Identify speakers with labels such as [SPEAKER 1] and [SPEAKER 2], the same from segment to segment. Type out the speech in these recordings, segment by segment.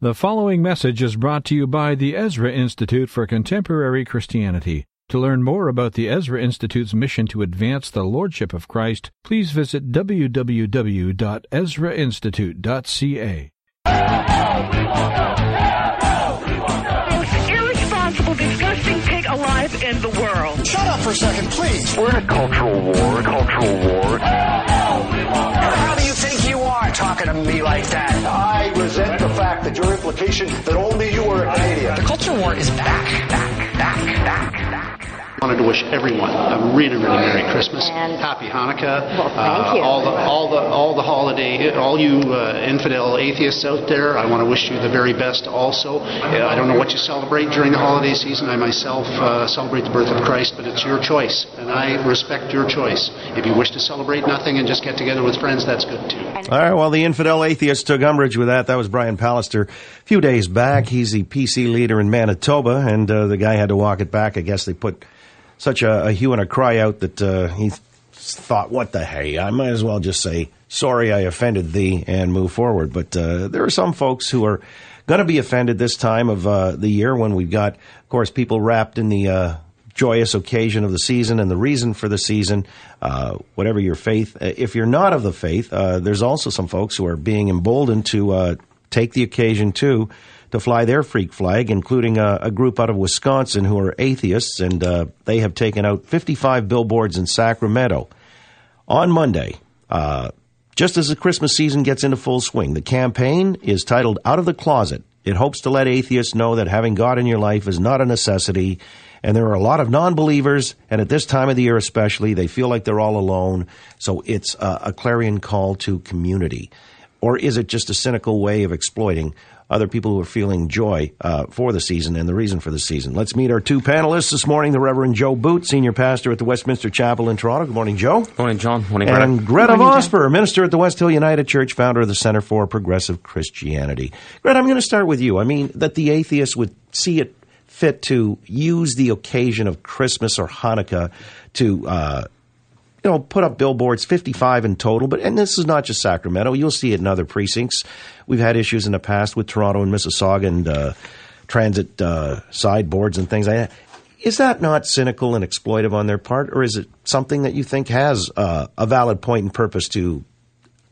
[SPEAKER 1] The following message is brought to you by the Ezra Institute for Contemporary Christianity. To learn more about the Ezra Institute's mission to advance the Lordship of Christ, please visit www.ezrainstitute.ca.
[SPEAKER 2] most irresponsible, disgusting pig alive in the world.
[SPEAKER 3] Shut up for a second, please.
[SPEAKER 4] We're in a cultural war, a cultural war.
[SPEAKER 3] Oh, talking to me like that?
[SPEAKER 5] I resent the fact that your implication that only you are a Canadian.
[SPEAKER 3] The culture war is back, back, back, back, back.
[SPEAKER 6] I wanted to wish everyone a really, really Merry Christmas,
[SPEAKER 7] And-
[SPEAKER 6] Happy Hanukkah,
[SPEAKER 7] Well, thank you.
[SPEAKER 6] all the, all the, all the holiday, all you uh, infidel atheists out there. I want to wish you the very best. Also, Uh, I don't know what you celebrate during the holiday season. I myself uh, celebrate the birth of Christ, but it's your choice, and I respect your choice. If you wish to celebrate nothing and just get together with friends, that's good too.
[SPEAKER 8] All right, well, the infidel atheist took umbrage with that. That was Brian Pallister. A few days back, he's the PC leader in Manitoba, and uh, the guy had to walk it back. I guess they put such a, a hue and a cry out that uh, he th- thought, what the hey, I might as well just say, sorry I offended thee, and move forward. But uh, there are some folks who are going to be offended this time of uh, the year when we've got, of course, people wrapped in the uh, joyous occasion of the season and the reason for the season, uh, whatever your faith. Uh, If you're not of the faith, uh, there's also some folks who are being emboldened to take the occasion too to fly their freak flag, including a, a group out of Wisconsin who are atheists, and uh, they have taken out 55 billboards in Sacramento on Monday. Uh, just as the Christmas season gets into full swing, the campaign is titled Out of the Closet. It hopes to let atheists know that having God in your life is not a necessity. And there are a lot of non believers, and at this time of the year especially, they feel like they're all alone. So it's a, a clarion call to community. Or is it just a cynical way of exploiting other people who are feeling joy uh, for the season and the reason for the season? Let's meet our two panelists this morning the Reverend Joe Boot, Senior Pastor at the Westminster Chapel in Toronto. Good morning, Joe.
[SPEAKER 9] Good Morning, John. Good Morning, Gretta.
[SPEAKER 8] And Gretta Vosper, minister at the West Hill United Church, founder of the Center for Progressive Christianity. Gretta, I'm going to start with you. I mean, that the atheists would see it fit to use the occasion of Christmas or Hanukkah to, uh, you know, put up billboards, 55 in total, but, and this is not just Sacramento. You'll see it in other precincts. We've had issues in the past with Toronto and Mississauga and, uh, transit, uh, sideboards and things like that. Is that not cynical and exploitive on their part, or is it something that you think has uh, a valid point and purpose to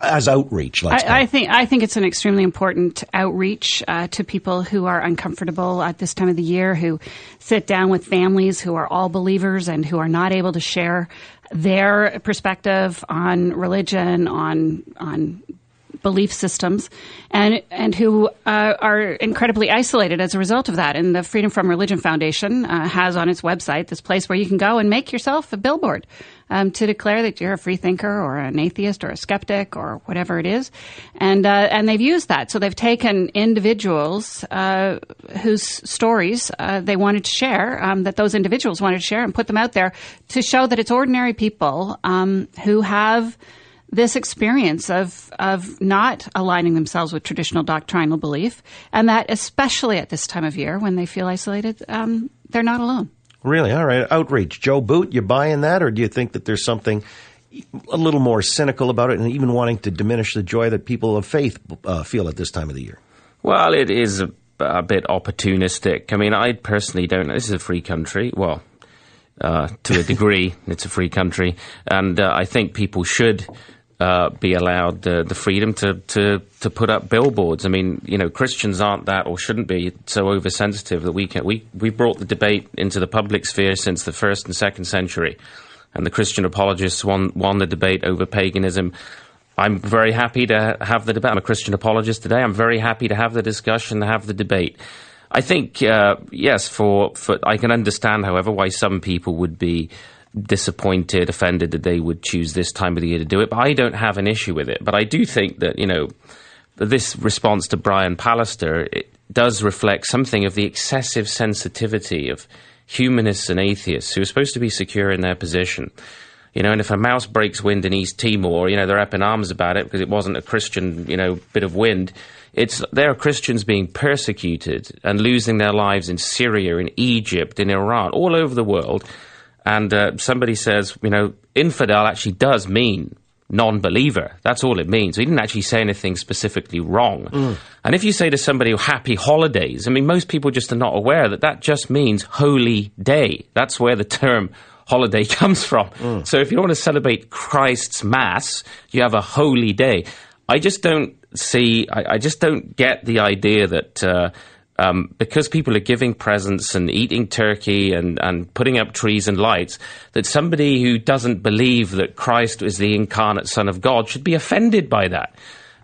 [SPEAKER 8] as outreach?
[SPEAKER 7] I, I think I think it's an extremely important outreach uh, to people who are uncomfortable at this time of the year, who sit down with families who are all believers and who are not able to share their perspective on religion, on on belief systems, and and who uh, are incredibly isolated as a result of that. And the Freedom from Religion Foundation uh, has on its website this place where you can go and make yourself a billboard um, to declare that you're a free thinker or an atheist or a skeptic or whatever it is, and uh, and they've used that. So they've taken individuals uh, whose stories uh, they wanted to share, um, that those individuals wanted to share, and put them out there to show that it's ordinary people um, who have this experience of of not aligning themselves with traditional doctrinal belief, and that especially at this time of year when they feel isolated, um, they're not alone.
[SPEAKER 8] Really? All right. Outrage. Joe Boot, you buying that, or do you think that there's something a little more cynical about it and even wanting to diminish the joy that people of faith uh, feel at this time of the year?
[SPEAKER 9] Well, it is a, a bit opportunistic. I mean, I personally don't. This is a free country. Well, uh, to a degree, it's a free country, and uh, I think people should. Uh, be allowed uh, the freedom to, to, to put up billboards. I mean, you know, Christians aren't that or shouldn't be so oversensitive that we can. We we brought the debate into the public sphere since the first and second century, and the Christian apologists won won the debate over paganism. I'm very happy to have the debate. I'm a Christian apologist today. I'm very happy to have the discussion, have the debate. I think, uh, yes, for, for I can understand, however, why some people would be disappointed, offended that they would choose this time of the year to do it. But I don't have an issue with it. But I do think that you know this response to Brian Pallister it does reflect something of the excessive sensitivity of humanists and atheists who are supposed to be secure in their position. You know, and if a mouse breaks wind in East Timor, you know, they're up in arms about it because it wasn't a Christian, you know, bit of wind. It's there are Christians being persecuted and losing their lives in Syria, in Egypt, in Iran, all over the world. And uh, somebody says, you know, infidel actually does mean non-believer. That's all it means. He didn't actually say anything specifically wrong. And if you say to somebody, happy holidays, I mean, most people just are not aware that that just means holy day. That's where the term holiday comes from. So if you want to celebrate Christ's Mass, you have a holy day. I just don't see, I, I just don't get the idea that, uh, um, because people are giving presents and eating turkey and, and putting up trees and lights, that somebody who doesn't believe that Christ is the incarnate Son of God should be offended by that.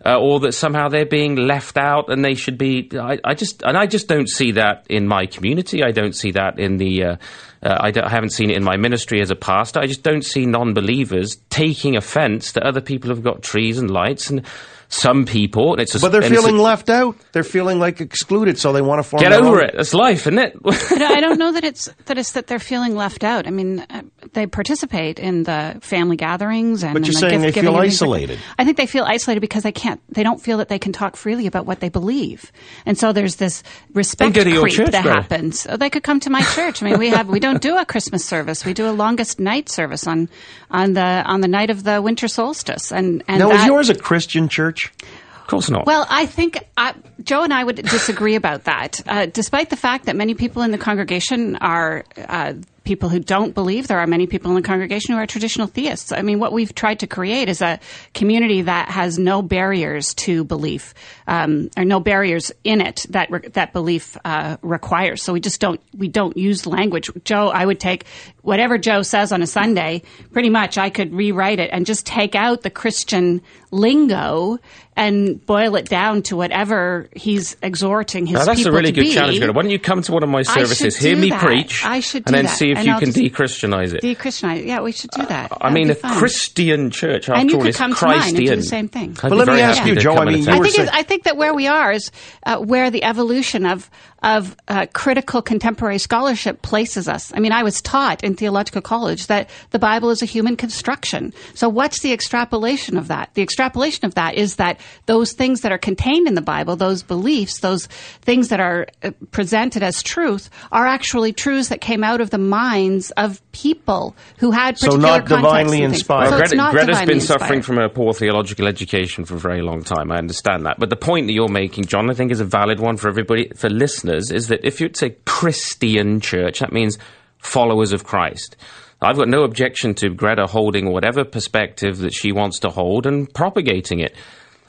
[SPEAKER 9] Uh, or that somehow they're being left out and they should be. I, I just and I just don't see that in my community. I don't see that in the. Uh, uh, I, I haven't seen it in my ministry as a pastor. I just don't see non-believers taking offence that other people have got trees and lights and some people. It's a,
[SPEAKER 8] But they're
[SPEAKER 9] and it's a-
[SPEAKER 8] feeling left out. They're feeling like excluded, so they want to form
[SPEAKER 9] Get
[SPEAKER 8] their
[SPEAKER 9] over
[SPEAKER 8] own-
[SPEAKER 9] it. That's life, isn't it?
[SPEAKER 7] I don't- I don't know that it's that it's that they're feeling left out. I mean, uh, they participate in the family gatherings and.
[SPEAKER 8] But you're
[SPEAKER 7] in the
[SPEAKER 8] saying
[SPEAKER 7] gift
[SPEAKER 8] they feel
[SPEAKER 7] and things like that.
[SPEAKER 8] isolated.
[SPEAKER 7] I think they feel isolated because they can't. They don't feel that they can talk freely about what they believe, and so there's this respect
[SPEAKER 9] go to your
[SPEAKER 7] creep
[SPEAKER 9] church,
[SPEAKER 7] that
[SPEAKER 9] Gretta.
[SPEAKER 7] happens. Oh, they could come to my church. I mean, we have we don't do a Christmas service. We do a longest night service on on the on the night of the winter solstice. And and
[SPEAKER 8] Now, is yours a Christian church?
[SPEAKER 9] Of course not.
[SPEAKER 7] well, I think uh, Joe and I would disagree about that. Uh, despite the fact that many people in the congregation are uh, people who don't believe, there are many people in the congregation who are traditional theists. I mean, what we've tried to create is a community that has no barriers to belief, um, or no barriers in it that re- that belief uh, requires. So we just don't we don't use language. Joe, I would take whatever Joe says on a Sunday. Pretty much, I could rewrite it and just take out the Christian lingo and boil it down to whatever he's exhorting his
[SPEAKER 9] Now, that's a really good
[SPEAKER 7] be.
[SPEAKER 9] challenge, Why don't you come to one of my services, hear me
[SPEAKER 7] that.
[SPEAKER 9] preach,
[SPEAKER 7] I should
[SPEAKER 9] and then
[SPEAKER 7] that.
[SPEAKER 9] see if
[SPEAKER 7] And
[SPEAKER 9] you
[SPEAKER 7] I'll
[SPEAKER 9] can
[SPEAKER 7] just
[SPEAKER 9] de-Christianize it.
[SPEAKER 7] De-Christianize. Yeah, we should do that.
[SPEAKER 9] I mean,
[SPEAKER 7] would
[SPEAKER 9] a
[SPEAKER 7] fun.
[SPEAKER 9] Christian church, after
[SPEAKER 7] And you
[SPEAKER 9] all,
[SPEAKER 7] could
[SPEAKER 9] is
[SPEAKER 7] come to mine and
[SPEAKER 9] Christian.
[SPEAKER 7] do the same thing.
[SPEAKER 9] I'd
[SPEAKER 8] But let me ask you,
[SPEAKER 9] to
[SPEAKER 8] Joe, I mean,
[SPEAKER 9] attend.
[SPEAKER 7] I think
[SPEAKER 8] saying-
[SPEAKER 7] I think that where we are is uh, where the evolution of of uh, critical contemporary scholarship places us. I mean, I was taught in theological college that the Bible is a human construction. So, what's the extrapolation of that? The extrapolation of that is that those things that are contained in the Bible, those beliefs, those things that are uh, presented as truth, are actually truths that came out of the minds of people who had particular So
[SPEAKER 8] not divinely
[SPEAKER 7] contexts and things.
[SPEAKER 8] inspired.
[SPEAKER 7] So
[SPEAKER 9] Gretta,
[SPEAKER 7] not
[SPEAKER 9] Gretta's
[SPEAKER 7] divinely
[SPEAKER 9] been
[SPEAKER 7] inspired.
[SPEAKER 9] suffering from a poor theological education for a very long time. I understand that. But the point that you're making, John, I think is a valid one for everybody, for listeners, is that if it's a Christian church, that means followers of Christ. I've got no objection to Gretta holding whatever perspective that she wants to hold and propagating it.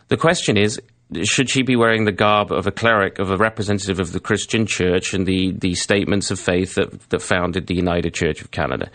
[SPEAKER 9] The question is, should she be wearing the garb of a cleric, of a representative of the Christian church and the, the statements of faith that, that founded the United Church of Canada?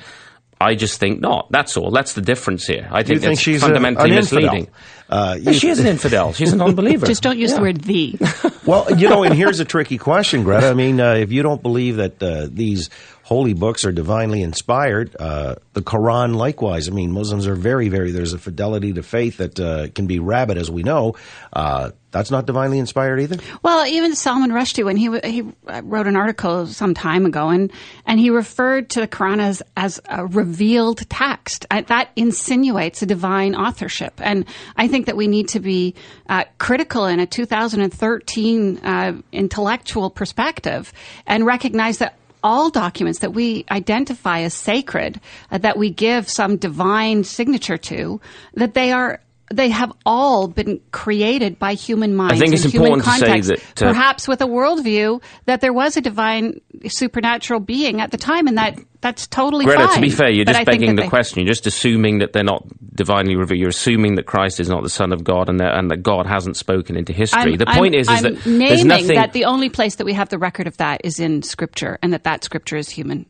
[SPEAKER 9] I just think not. That's all. That's the difference here. I think,
[SPEAKER 8] You think
[SPEAKER 9] that's
[SPEAKER 8] she's a-
[SPEAKER 9] fundamentally
[SPEAKER 8] an infidel?
[SPEAKER 9] Misleading.
[SPEAKER 8] Uh,
[SPEAKER 9] Yeah, she is an infidel. She's an non-believer.
[SPEAKER 7] Just don't use the word "the."
[SPEAKER 8] Well, you know, and here's a tricky question, Gretta. I mean, uh, if you don't believe that uh, these holy books are divinely inspired, uh, the Quran likewise. I mean, Muslims are very, very. There's a fidelity to faith that uh, can be rabid, as we know. Uh, that's not divinely inspired either.
[SPEAKER 7] Well, even Salman Rushdie, when he he uh, wrote an article some time ago, and and he referred to the Quran as as a revealed text that insinuates a divine authorship, and I think that we need to be uh, critical in a 2013 uh, intellectual perspective and recognize that. All documents that we identify as sacred, uh, that we give some divine signature to, that they are they have all been created by human minds I
[SPEAKER 9] think it's
[SPEAKER 7] in human
[SPEAKER 9] important to say that, uh,
[SPEAKER 7] perhaps with a worldview that there was a divine supernatural being at the time, and that that's totally
[SPEAKER 9] Gretta,
[SPEAKER 7] fine.
[SPEAKER 9] to be fair, you're
[SPEAKER 7] But
[SPEAKER 9] just
[SPEAKER 7] I
[SPEAKER 9] begging the
[SPEAKER 7] they-
[SPEAKER 9] question. You're just assuming that they're not divinely revealed. You're assuming that Christ is not the Son of God and that, and that God hasn't spoken into history.
[SPEAKER 7] I'm,
[SPEAKER 9] the point
[SPEAKER 7] I'm-
[SPEAKER 9] is, is
[SPEAKER 7] I'm
[SPEAKER 9] that
[SPEAKER 7] naming
[SPEAKER 9] there's nothing.
[SPEAKER 7] that the only place that we have the record of that is in Scripture, and that that Scripture is human,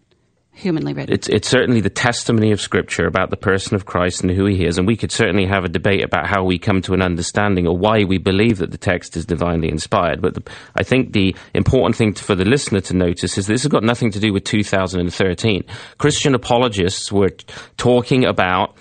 [SPEAKER 7] humanly written.
[SPEAKER 9] it's, it's certainly the testimony of Scripture about the person of Christ and who he is. And we could certainly have a debate about how we come to an understanding or why we believe that the text is divinely inspired. But the, I think the important thing to, for the listener to notice is this has got nothing to do with 2013. Christian apologists were talking about.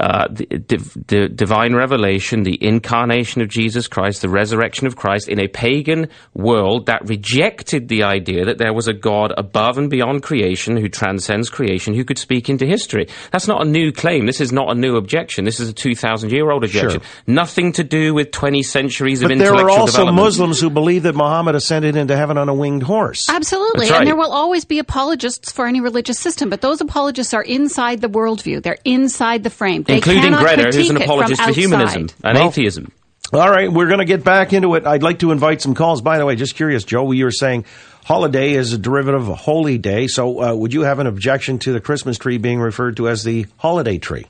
[SPEAKER 9] Uh, the, div- the divine revelation, the incarnation of Jesus Christ, the resurrection of Christ in a pagan world that rejected the idea that there was a God above and beyond creation who transcends creation who could speak into history. That's not a new claim. This is not a new objection. This is a 2,000 year old objection. Nothing to do with 20 centuries of intellectual
[SPEAKER 8] But there
[SPEAKER 9] intellectual
[SPEAKER 8] are also. Muslims who believe that Muhammad ascended into heaven on a winged horse.
[SPEAKER 7] Absolutely.
[SPEAKER 9] Right.
[SPEAKER 7] And there will always be apologists for any religious system, but those apologists are inside the worldview. They're inside the frame. They
[SPEAKER 9] including Gretta, who's an apologist for humanism and
[SPEAKER 8] Well-
[SPEAKER 9] atheism.
[SPEAKER 8] All right, we're going to get back into it. I'd like to invite some calls. By the way, just curious, Joe, you were saying holiday is a derivative of holy day. So uh, would you have an objection to the Christmas tree being referred to as the holiday tree?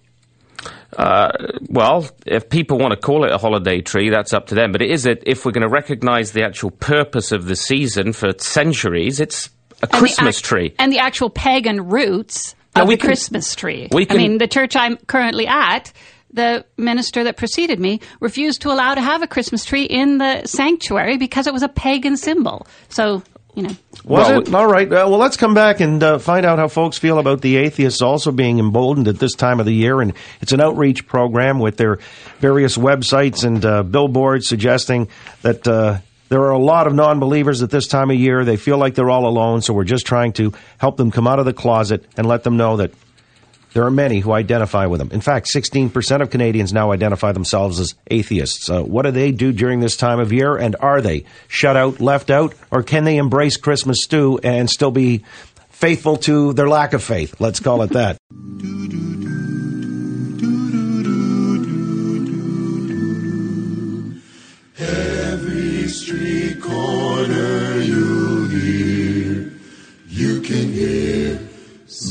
[SPEAKER 9] Well, if people want to call it a holiday tree, that's up to them. But it is a, if we're going to recognise the actual purpose of the season for centuries, it's a
[SPEAKER 7] And
[SPEAKER 9] Christmas
[SPEAKER 7] ac-
[SPEAKER 9] tree.
[SPEAKER 7] and the actual pagan roots
[SPEAKER 9] Now,
[SPEAKER 7] of
[SPEAKER 9] we
[SPEAKER 7] the
[SPEAKER 9] can-
[SPEAKER 7] Christmas tree.
[SPEAKER 9] we
[SPEAKER 7] I mean, the church I'm currently at, the minister that preceded me refused to allow to have a Christmas tree in the sanctuary because it was a pagan symbol. So, you know,
[SPEAKER 8] Was
[SPEAKER 9] Well,
[SPEAKER 8] it? All right. Uh, well, let's come back and uh, find out how folks feel about the atheists also being emboldened at this time of the year. And it's an outreach program with their various websites and uh, billboards suggesting that uh, there are a lot of non believers at this time of year. They feel like they're all alone. So we're just trying to help them come out of the closet and let them know that there are many who identify with them. In fact, 16% of Canadians now identify themselves as atheists. Uh, what do they do during this time of year? And are they shut out, left out, or can they embrace Christmas stew and still be faithful to their lack of faith? Let's call it that.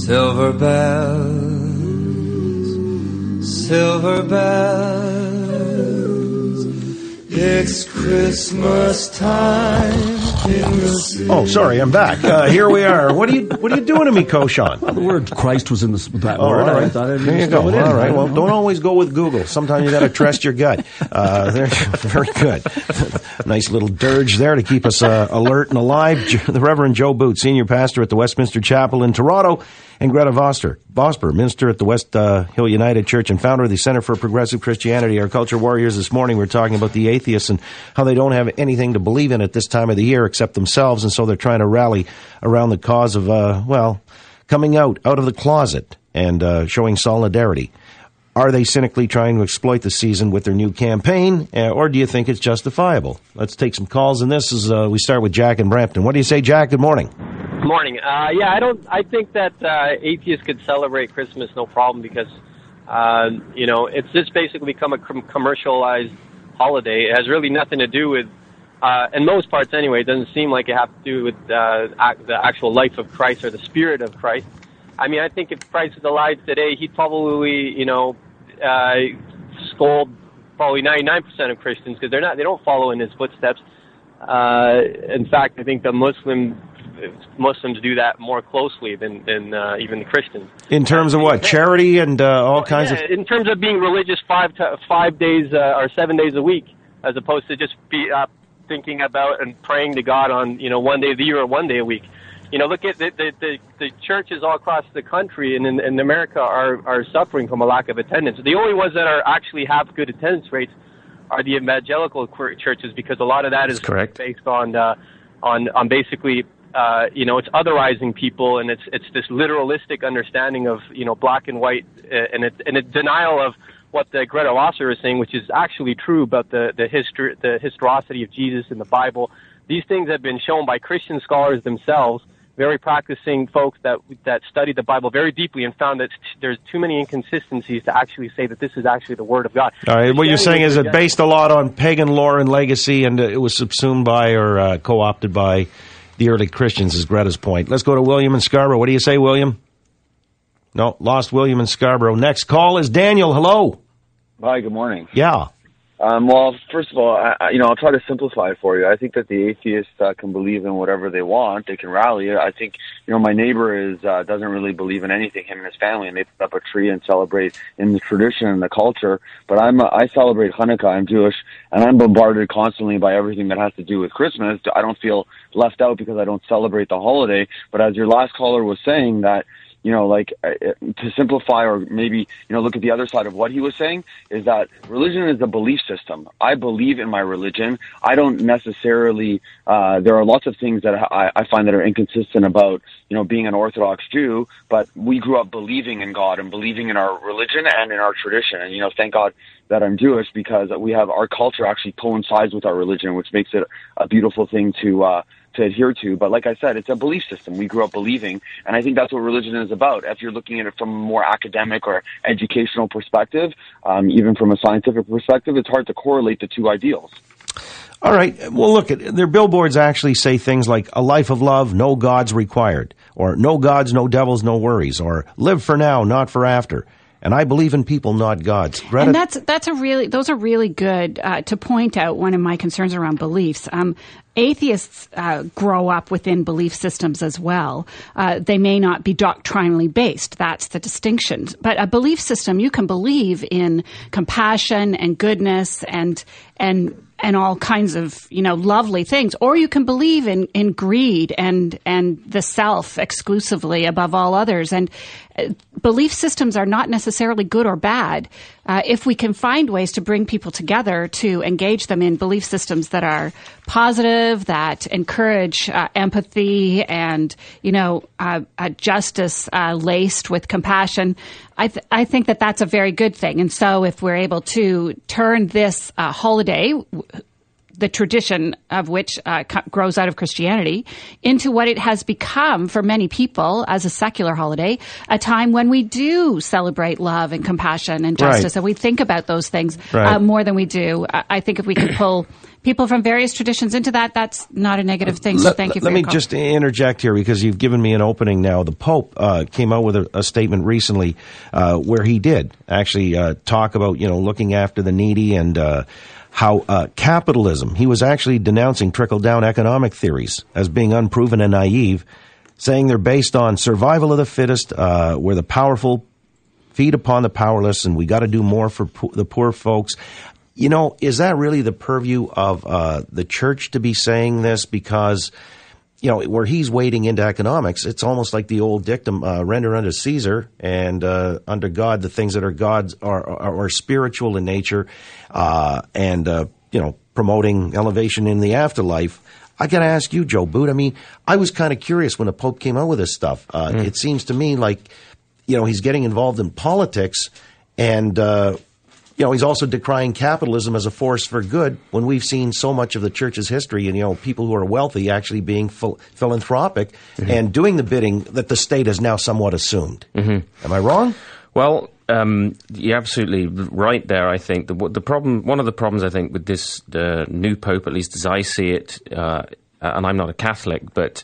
[SPEAKER 10] Silver bells, silver bells. It's Christmas time.
[SPEAKER 8] Oh, sorry, I'm back. Uh, here we are. What are you What are you doing to me, Koshan?
[SPEAKER 11] The word Christ was in the, that
[SPEAKER 8] Oh,
[SPEAKER 11] word.
[SPEAKER 8] all right.
[SPEAKER 11] I thought I'd
[SPEAKER 8] there you go.
[SPEAKER 11] throw it in.
[SPEAKER 8] All right. Well,
[SPEAKER 11] don't
[SPEAKER 8] always go with Google. Sometimes you got to trust your gut. Uh, there, very good. nice little dirge there to keep us uh, alert and alive. The Reverend Joe Boot, senior pastor at the Westminster Chapel in Toronto, and Gretta Voster, Vosper, minister at the West uh, Hill United Church and founder of the Center for Progressive Christianity. Our culture warriors this morning. We're talking about the atheists and how they don't have anything to believe in at this time of the year except themselves, and so they're trying to rally around the cause of uh, well coming out out of the closet and uh, showing solidarity. Are they cynically trying to exploit the season with their new campaign, uh, or do you think it's justifiable? Let's take some calls, and this is uh, we start with Jack in Brampton. What do you say, Jack? Good morning.
[SPEAKER 12] Good Morning. Uh, yeah, I don't. I think that uh, atheists could celebrate Christmas no problem because, you know, it's just basically become a com- commercialized holiday. It has really nothing to do with, uh, in most parts anyway. It doesn't seem like it has to do with uh, the actual life of Christ or the spirit of Christ. I mean, I think if Christ was alive today, he'd probably, you know, uh, scold probably 99% of Christians because they're not. They don't follow in his footsteps. Uh, in fact, I think the Muslim Muslims do that more closely than than uh, even the Christians.
[SPEAKER 8] In terms of what charity and uh, all kinds
[SPEAKER 12] Yeah,
[SPEAKER 8] of
[SPEAKER 12] in terms of being religious five to, five days uh, or seven days a week, as opposed to just be uh, thinking about and praying to God on you know one day of the year or one day a week. You know, look at the the, the, the churches all across the country and in, in America are are suffering from a lack of attendance. The only ones that are actually have good attendance rates are the evangelical churches because a lot of that is
[SPEAKER 9] correct.
[SPEAKER 12] based on uh, on on basically uh, you know it's otherizing people and it's it's this literalistic understanding of you know black and white uh, and it and a denial of what the Gretta Wasser is saying, which is actually true about the the history the historicity of Jesus in the Bible. These things have been shown by Christian scholars themselves, very practicing folks that that studied the Bible very deeply and found that there's too many inconsistencies to actually say that this is actually the Word of God.
[SPEAKER 8] All right, what you're saying is it based a lot on pagan lore and legacy, and it was subsumed by or uh, co-opted by the early Christians, is Gretta's point. Let's go to William and Scarborough. What do you say, William? No, lost William in Scarborough. Next call is Daniel. Hello.
[SPEAKER 13] Hi, good morning.
[SPEAKER 8] Yeah.
[SPEAKER 13] Um, well, first of all, I, I- you know, I'll try to simplify it for you. I think that the atheists uh, can believe in whatever they want. They can rally. I think, you know, my neighbor is uh, doesn't really believe in anything. Him and his family, and they put up a tree and celebrate in the tradition and the culture. But I'm uh, I celebrate Hanukkah. I'm Jewish, and I'm bombarded constantly by everything that has to do with Christmas. I don't feel left out because I don't celebrate the holiday. But as your last caller was saying, that you know, like uh, to simplify or maybe, you know, look at the other side of what he was saying is that religion is a belief system. I believe in my religion. I don't necessarily, uh, there are lots of things that I, I find that are inconsistent about, you know, being an Orthodox Jew, but we grew up believing in God and believing in our religion and in our tradition. And, you know, thank God that I'm Jewish because we have our culture actually coincides with our religion, which makes it a beautiful thing to, uh, to to adhere to. But like I said, it's a belief system we grew up believing, and I think that's what religion is about. If you're looking at it from a more academic or educational perspective, um, even from a scientific perspective, it's hard to correlate the two ideals.
[SPEAKER 8] All right. Well, look, their billboards actually say things like "a life of love, no gods required," or "no gods, no devils, no worries," or "live for now, not for after." And I believe in people, not gods. Gretta,
[SPEAKER 7] and that's that's a really those are really good uh, to point out. One of my concerns around beliefs. Um, atheists uh, grow up within belief systems as well. Uh, they may not be doctrinally based. That's the distinction. But a belief system, you can believe in compassion and goodness and and and all kinds of you know lovely things or you can believe in in greed and and the self exclusively above all others and uh, belief systems are not necessarily good or bad uh, if we can find ways to bring people together to engage them in belief systems that are positive that encourage uh, empathy and you know uh, uh, justice uh, laced with compassion I, th- I think that that's a very good thing. And so if we're able to turn this holiday the tradition of which uh, grows out of Christianity into what it has become for many people as a secular holiday, a time when we do celebrate love and compassion and justice,
[SPEAKER 8] Right.
[SPEAKER 7] and we think about those things
[SPEAKER 8] Right.
[SPEAKER 7] uh, more than we do. I I think if we can pull people from various traditions into that, that's not a negative thing. So thank you for
[SPEAKER 8] let me
[SPEAKER 7] call.
[SPEAKER 8] just interject here because you've given me an opening now. The Pope uh, came out with a, a statement recently uh, where he did actually uh, talk about you know looking after the needy and uh, how uh, capitalism. He was actually denouncing trickle down economic theories as being unproven and naive, saying they're based on survival of the fittest, uh, where the powerful feed upon the powerless, and we got to do more for po- the poor folks. You know, is that really the purview of uh, the church to be saying this? Because you know, where he's wading into economics, it's almost like the old dictum: uh, "Render unto Caesar, and uh, unto God the things that are God's are, are, are spiritual in nature," uh, and uh, you know, promoting elevation in the afterlife. I got to ask you, Joe Boot. I mean, I was kind of curious when the Pope came out with this stuff. Uh, It seems to me like, you know, he's getting involved in politics, and uh, you know, he's also decrying capitalism as a force for good when we've seen so much of the church's history and, you know, people who are wealthy actually being phil- philanthropic and doing the bidding that the state has now somewhat assumed. Mm-hmm. Am I wrong?
[SPEAKER 9] Well, um, you're absolutely right there. I think the the problem, one of the problems, I think, with this uh, new pope, at least as I see it, uh, and I'm not a Catholic, but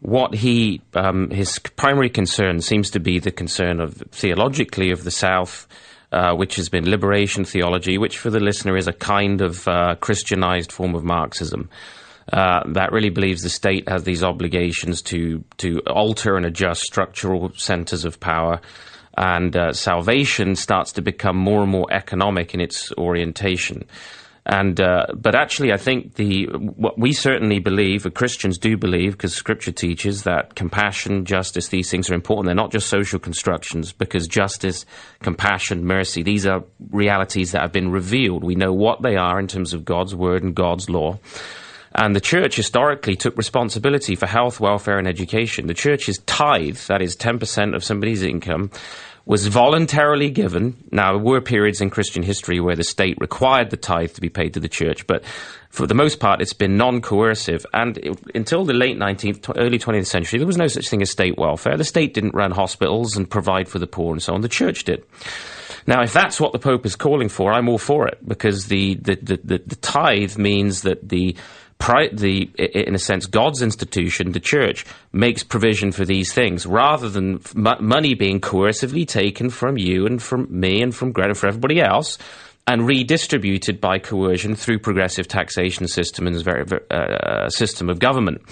[SPEAKER 9] what he um, his primary concern seems to be the concern of theologically of the South. Uh, which has been liberation theology, which for the listener is a kind of uh, Christianized form of Marxism uh, that really believes the state has these obligations to to alter and adjust structural centers of power, and uh, salvation starts to become more and more economic in its orientation. And uh, but actually, I think the what we certainly believe, Christians do believe, because Scripture teaches that compassion, justice, these things are important. They're not just social constructions, because justice, compassion, mercy, these are realities that have been revealed. We know what they are in terms of God's word and God's law. And the church historically took responsibility for health, welfare, and education. The church's tithe, that is 10% of somebody's income, was voluntarily given. Now, there were periods in Christian history where the state required the tithe to be paid to the church, but for the most part, it's been non coercive. And it, until the late 19th, tw- early 20th century, there was no such thing as state welfare. The state didn't run hospitals and provide for the poor and so on. The church did. Now, if that's what the Pope is calling for, I'm all for it because the, the, the, the, the tithe means that the the in a sense God's institution, the church, makes provision for these things rather than mo- money being coercively taken from you and from me and from Gretta and for everybody else. And redistributed by coercion through progressive taxation system and uh, system of government,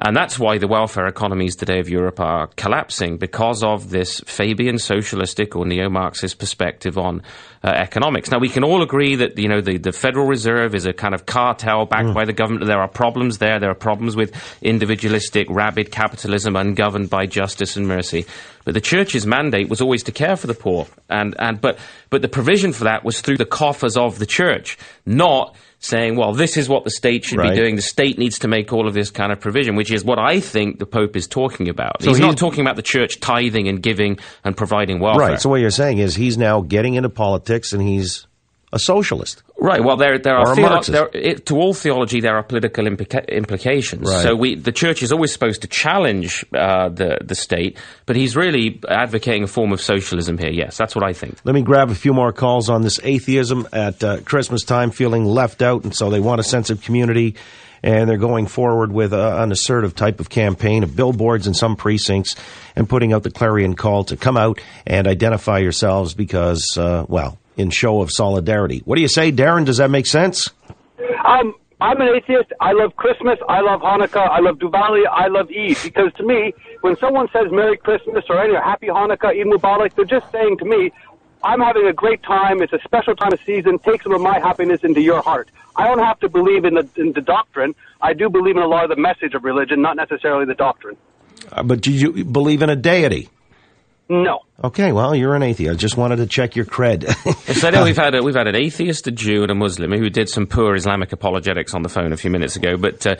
[SPEAKER 9] and that's why the welfare economies today of Europe are collapsing because of this Fabian socialistic or neo-Marxist perspective on uh, economics. Now we can all agree that you know the, the Federal Reserve is a kind of cartel backed by the government. There are problems there. There are problems with individualistic, rabid capitalism ungoverned by justice and mercy. But the church's mandate was always to care for the poor, and, and but but the provision for that was through the coffers of the church, not saying, well, this is what the state should
[SPEAKER 8] Right.
[SPEAKER 9] be doing. The state needs to make all of this kind of provision, which is what I think the Pope is talking about.
[SPEAKER 8] So
[SPEAKER 9] he's,
[SPEAKER 8] he's-
[SPEAKER 9] not talking about the church tithing and giving and providing welfare.
[SPEAKER 8] Right. So what you're saying is he's now getting into politics and he's a socialist.
[SPEAKER 9] Right. Well, there there are there, it, to all theology there are political implica- implications.
[SPEAKER 8] Right.
[SPEAKER 9] So we the church is always supposed to challenge uh, the the state, but he's really advocating a form of socialism here. Yes, that's what I think.
[SPEAKER 8] Let me grab a few more calls on this atheism at uh, Christmas time, feeling left out, and so they want a sense of community, and they're going forward with uh, an assertive type of campaign of billboards in some precincts and putting out the clarion call to come out and identify yourselves because, uh, well, in show of solidarity. What do you say, Darren? Does that make sense?
[SPEAKER 14] Um, I'm an atheist. I love Christmas. I love Hanukkah. I love Diwali. I love Eid. Because to me, when someone says Merry Christmas or any Happy Hanukkah, Eid Mubarak, they're just saying to me, I'm having a great time. It's a special time of season. Take some of my happiness into your heart. I don't have to believe in the, in the doctrine. I do believe in a lot of the message of religion, not necessarily the doctrine.
[SPEAKER 8] Uh, but do you believe in a deity?
[SPEAKER 14] No.
[SPEAKER 8] Okay, well, you're an atheist. I just wanted to check your cred.
[SPEAKER 9] So now we've had a, we've had an atheist, a Jew, and a Muslim who did some poor Islamic apologetics on the phone a few minutes ago. But uh,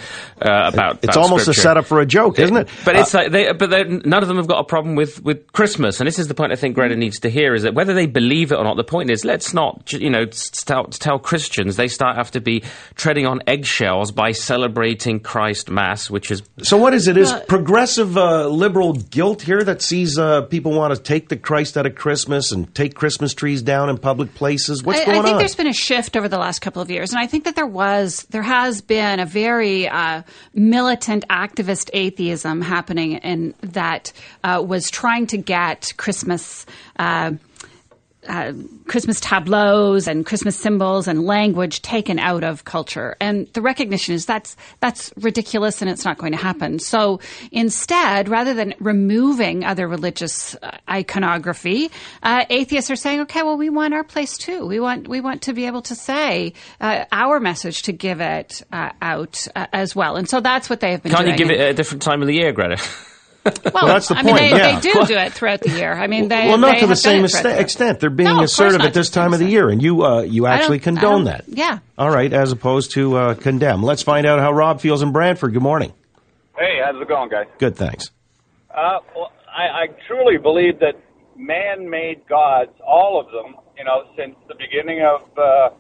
[SPEAKER 9] uh, about
[SPEAKER 8] it's
[SPEAKER 9] about
[SPEAKER 8] almost
[SPEAKER 9] scripture.
[SPEAKER 8] a setup for a joke, isn't it?
[SPEAKER 9] But it's
[SPEAKER 8] Uh,
[SPEAKER 9] like they, but none of them have got a problem with, with Christmas, and this is the point I think Gretta needs to hear: is that whether they believe it or not, the point is let's not, you know, s- tell, tell Christians they start have to be treading on eggshells by celebrating Christ Mass, which is
[SPEAKER 8] So what is it? Is
[SPEAKER 7] Well-
[SPEAKER 8] progressive uh, liberal guilt here that sees uh, people want to take the Christ out of Christmas and take Christmas trees down in public places? What's
[SPEAKER 7] I,
[SPEAKER 8] going on?
[SPEAKER 7] I think
[SPEAKER 8] on?
[SPEAKER 7] there's been a shift over the last couple of years, and I think that there was, there has been a very uh, militant activist atheism happening, in that uh, was trying to get Christmas. Uh, uh, Christmas tableaus and Christmas symbols and language taken out of culture, and the recognition is that's that's ridiculous and it's not going to happen. So instead, rather than removing other religious uh, iconography, uh, atheists are saying, okay, well, we want our place too. We want we want to be able to say uh, our message to give it uh, out uh, as well, and so that's what they have been
[SPEAKER 9] can't
[SPEAKER 7] doing.
[SPEAKER 9] you give it at a different time of the year, Gretta?
[SPEAKER 7] Well,
[SPEAKER 8] that's the
[SPEAKER 7] I mean,
[SPEAKER 8] point,
[SPEAKER 7] they,
[SPEAKER 8] yeah.
[SPEAKER 7] they do do it throughout the year. I mean, they
[SPEAKER 8] well, not
[SPEAKER 7] they
[SPEAKER 8] to the
[SPEAKER 7] have done
[SPEAKER 8] same
[SPEAKER 7] it
[SPEAKER 8] extent, extent. They're being
[SPEAKER 7] No,
[SPEAKER 8] assertive at this time of the year, and you uh, you actually condone that.
[SPEAKER 7] Yeah.
[SPEAKER 8] All right, as opposed to uh, condemn. Let's find out how Rob feels in Brantford. Good morning.
[SPEAKER 15] Hey, how's it going, guys?
[SPEAKER 8] Good, thanks.
[SPEAKER 15] Uh, well, I, I truly believe that man-made gods, all of them, you know, since the beginning of uh,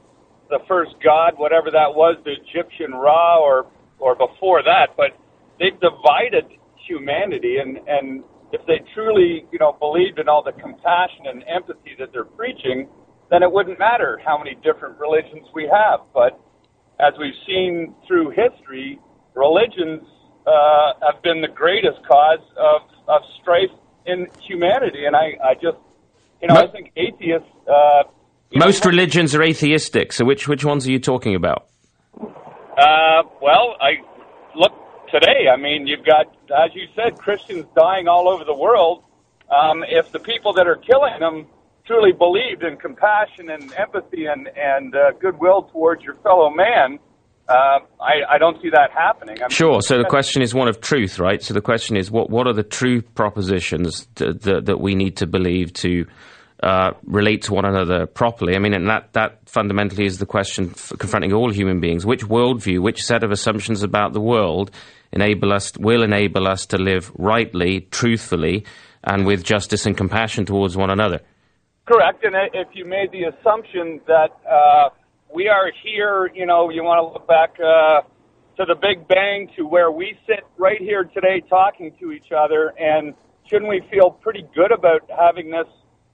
[SPEAKER 15] the first god, whatever that was, the Egyptian Ra, or or before that, but they've divided humanity, and and if they truly, you know, believed in all the compassion and empathy that they're preaching, then it wouldn't matter how many different religions we have. But as we've seen through history, religions uh, have been the greatest cause of, of strife in humanity. And I, I just, you know, I think atheists. Uh,
[SPEAKER 9] Most religions are atheistic. So which which ones are you talking about?
[SPEAKER 15] uh, well, I look today. I mean, you've got, as you said, Christians dying all over the world. Um, if the people that are killing them truly believed in compassion and empathy and and uh, goodwill towards your fellow man, uh, I, I don't see that happening. I mean,
[SPEAKER 9] Sure. So the question is one of truth, right? So the question is, what what are the true propositions that that, that we need to believe to uh, relate to one another properly? I mean, and that that fundamentally is the question confronting all human beings: which worldview, which set of assumptions about the world enable us will enable us to live rightly, truthfully, and with justice and compassion towards one another.
[SPEAKER 15] Correct. And if you made the assumption that uh, we are here, you know, you want to look back uh, to the Big Bang, to where we sit right here today talking to each other, and shouldn't we feel pretty good about having this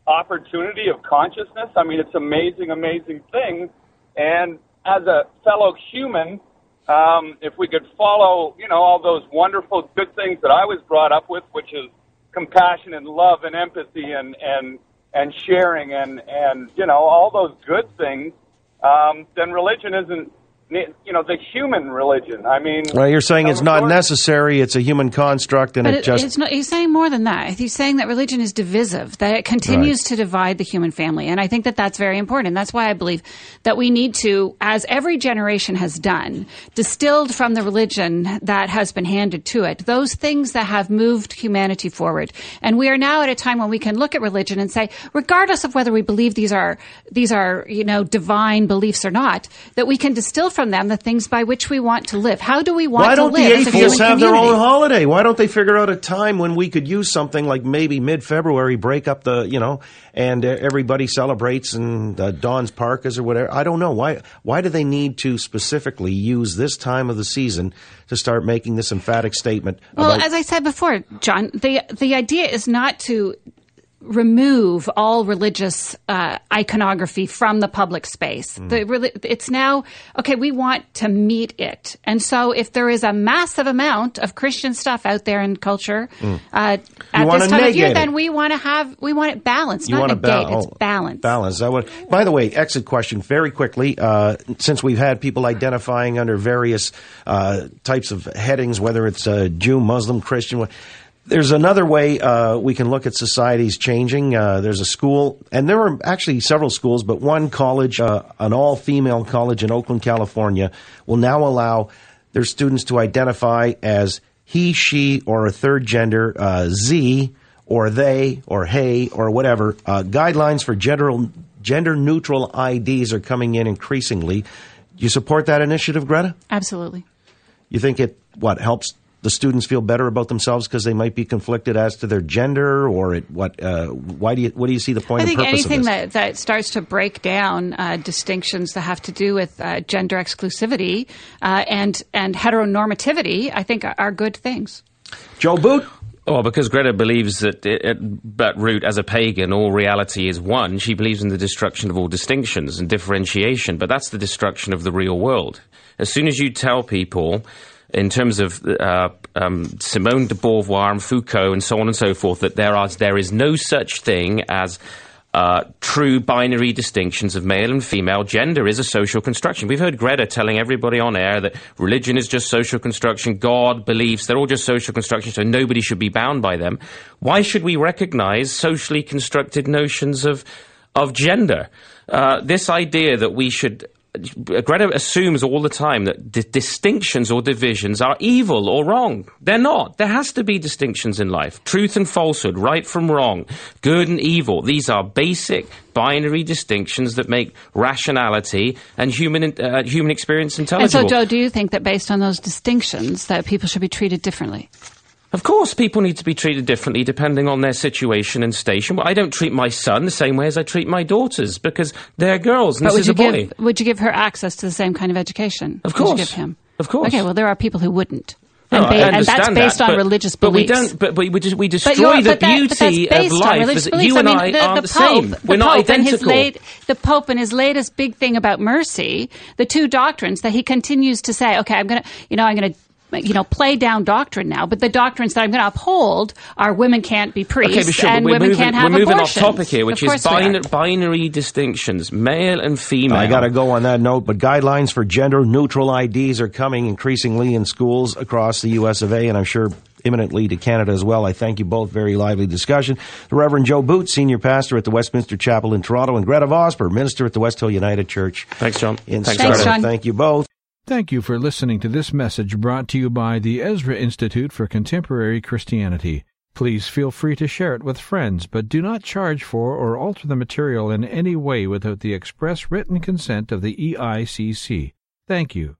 [SPEAKER 15] opportunity of consciousness? I mean, it's amazing, amazing thing. And as a fellow human, um, if we could follow, you know, all those wonderful good things that I was brought up with, which is compassion and love and empathy and and and sharing and and you know all those good things, um, then religion isn't, you know, the human religion. I mean,
[SPEAKER 8] Well, you're saying it's not necessary. It's a human construct, and
[SPEAKER 7] But
[SPEAKER 8] it,
[SPEAKER 7] it,
[SPEAKER 8] just
[SPEAKER 7] it's not, he's saying more than that. He's saying that religion is divisive, that it continues to divide the human family. And I think that that's very important. And that's why I believe that we need to, as every generation has done, distilled from the religion that has been handed to it, those things that have moved humanity forward. And we are now at a time when we can look at religion and say, regardless of whether we believe these are, these are, you know, divine beliefs or not, that we can distill from them the things by which we want to live. How do we want
[SPEAKER 8] Why
[SPEAKER 7] to live?
[SPEAKER 8] Why
[SPEAKER 7] don't the
[SPEAKER 8] atheists have their own holiday? Why don't they figure out a time when we could use something like maybe mid-February, break up the, you know, and everybody celebrates and uh, Don's Park is or whatever. I don't know why. Why do they need to specifically use this time of the season to start making this emphatic statement?
[SPEAKER 7] Well,
[SPEAKER 8] about,
[SPEAKER 7] as I said before, John, the the idea is not to remove all religious uh, iconography from the public space.
[SPEAKER 8] Hmm.
[SPEAKER 7] The, it's now okay. We want to meet it, and so if there is a massive amount of Christian stuff out there in culture
[SPEAKER 8] Mm.
[SPEAKER 7] uh, at this time of year,
[SPEAKER 8] it.
[SPEAKER 7] then we want to have we want it balanced,
[SPEAKER 8] You
[SPEAKER 7] not negate.
[SPEAKER 8] ba-
[SPEAKER 7] it's
[SPEAKER 8] oh,
[SPEAKER 7] balanced.
[SPEAKER 8] Balance. I would, by the way, exit question very quickly. Uh, since we've had people identifying under various uh, types of headings, whether it's uh, Jew, Muslim, Christian. There's another way uh, we can look at societies changing. Uh, there's a school, and there are actually several schools, but one college, uh, an all-female college in Oakland, California, will now allow their students to identify as he, she, or a third gender, uh, Z, or they, or hey, or whatever. Uh, guidelines for gender gender neutral IDs are coming in increasingly. Do you support that initiative, Gretta?
[SPEAKER 7] Absolutely.
[SPEAKER 8] You think it what helps the students feel better about themselves because they might be conflicted as to their gender, or it what? Uh, why do you what do you see the point
[SPEAKER 7] I
[SPEAKER 8] and
[SPEAKER 7] think
[SPEAKER 8] purpose
[SPEAKER 7] anything
[SPEAKER 8] of this?
[SPEAKER 7] that, that starts to break down uh, distinctions that have to do with uh, gender exclusivity uh, and and heteronormativity, I think are, are good things.
[SPEAKER 8] Joe Boot.
[SPEAKER 9] Well, because Gretta believes that it, at, at root, as a pagan, all reality is one, she believes in the destruction of all distinctions and differentiation, but that's the destruction of the real world. As soon as you tell people, in terms of uh, um, Simone de Beauvoir and Foucault and so on and so forth, that there, are, there is no such thing as uh, true binary distinctions of male and female. Gender is a social construction. We've heard Gretta telling everybody on air that religion is just social construction, God, beliefs, they're all just social construction, so nobody should be bound by them. Why should we recognize socially constructed notions of, of gender? Uh, this idea that we should Gretta assumes all the time that di- distinctions or divisions are evil or wrong. They're not. There has to be distinctions in life. Truth and falsehood, right from wrong, good and evil. These are basic binary distinctions that make rationality and human uh, human experience intelligible.
[SPEAKER 7] And so. Joe, do you think that based on those distinctions, that people should be treated differently?
[SPEAKER 9] Of course, people need to be treated differently depending on their situation and station. Well, I don't treat my son the same way as I treat my daughters because they're girls and
[SPEAKER 7] but
[SPEAKER 9] this is a boy.
[SPEAKER 7] give would you give her access to the same kind of education?
[SPEAKER 9] Of
[SPEAKER 7] Would you
[SPEAKER 9] course.
[SPEAKER 7] give him.
[SPEAKER 9] Of course.
[SPEAKER 7] Okay, well, there are people who wouldn't.
[SPEAKER 9] No,
[SPEAKER 7] And,
[SPEAKER 9] I
[SPEAKER 7] ba- and that's based
[SPEAKER 9] that,
[SPEAKER 7] on
[SPEAKER 9] but-
[SPEAKER 7] religious
[SPEAKER 9] but we don't. But we, we, just, we destroy the
[SPEAKER 7] that-
[SPEAKER 9] beauty of life.
[SPEAKER 7] beliefs.
[SPEAKER 9] You and
[SPEAKER 7] I,
[SPEAKER 9] I,
[SPEAKER 7] mean, the,
[SPEAKER 9] aren't
[SPEAKER 7] the
[SPEAKER 9] the, same.
[SPEAKER 7] Pope,
[SPEAKER 9] We're
[SPEAKER 7] the
[SPEAKER 9] not
[SPEAKER 7] Pope and
[SPEAKER 9] identical.
[SPEAKER 7] late, the Pope and his latest big thing about mercy, the two doctrines that he continues to say, okay, I'm going to, you know, I'm going to, you know, play down doctrine now, but the doctrines that I'm going to uphold are women can't be priests
[SPEAKER 9] Okay, sure,
[SPEAKER 7] and women
[SPEAKER 9] moving,
[SPEAKER 7] can't have
[SPEAKER 9] we're moving off topic here, which
[SPEAKER 7] Of
[SPEAKER 9] is
[SPEAKER 7] course we are.
[SPEAKER 9] bin- binary distinctions, male and female.
[SPEAKER 8] I got to go on that note, but guidelines for gender neutral IDs are coming increasingly in schools across the US of A, and I'm sure imminently to Canada as well. I thank you both. Very lively discussion. The Reverend Joe Boot, Senior Pastor at the Westminster Chapel in Toronto, and Gretta Vosper, Minister at the West Hill United Church.
[SPEAKER 9] Thanks, John.
[SPEAKER 8] In
[SPEAKER 9] Thanks,
[SPEAKER 8] Scotland.
[SPEAKER 9] Gretta.
[SPEAKER 8] Thank you both.
[SPEAKER 1] Thank you for listening to this message brought to you by the Ezra Institute for Contemporary Christianity. Please feel free to share it with friends, but do not charge for or alter the material in any way without the express written consent of the EICC. Thank you.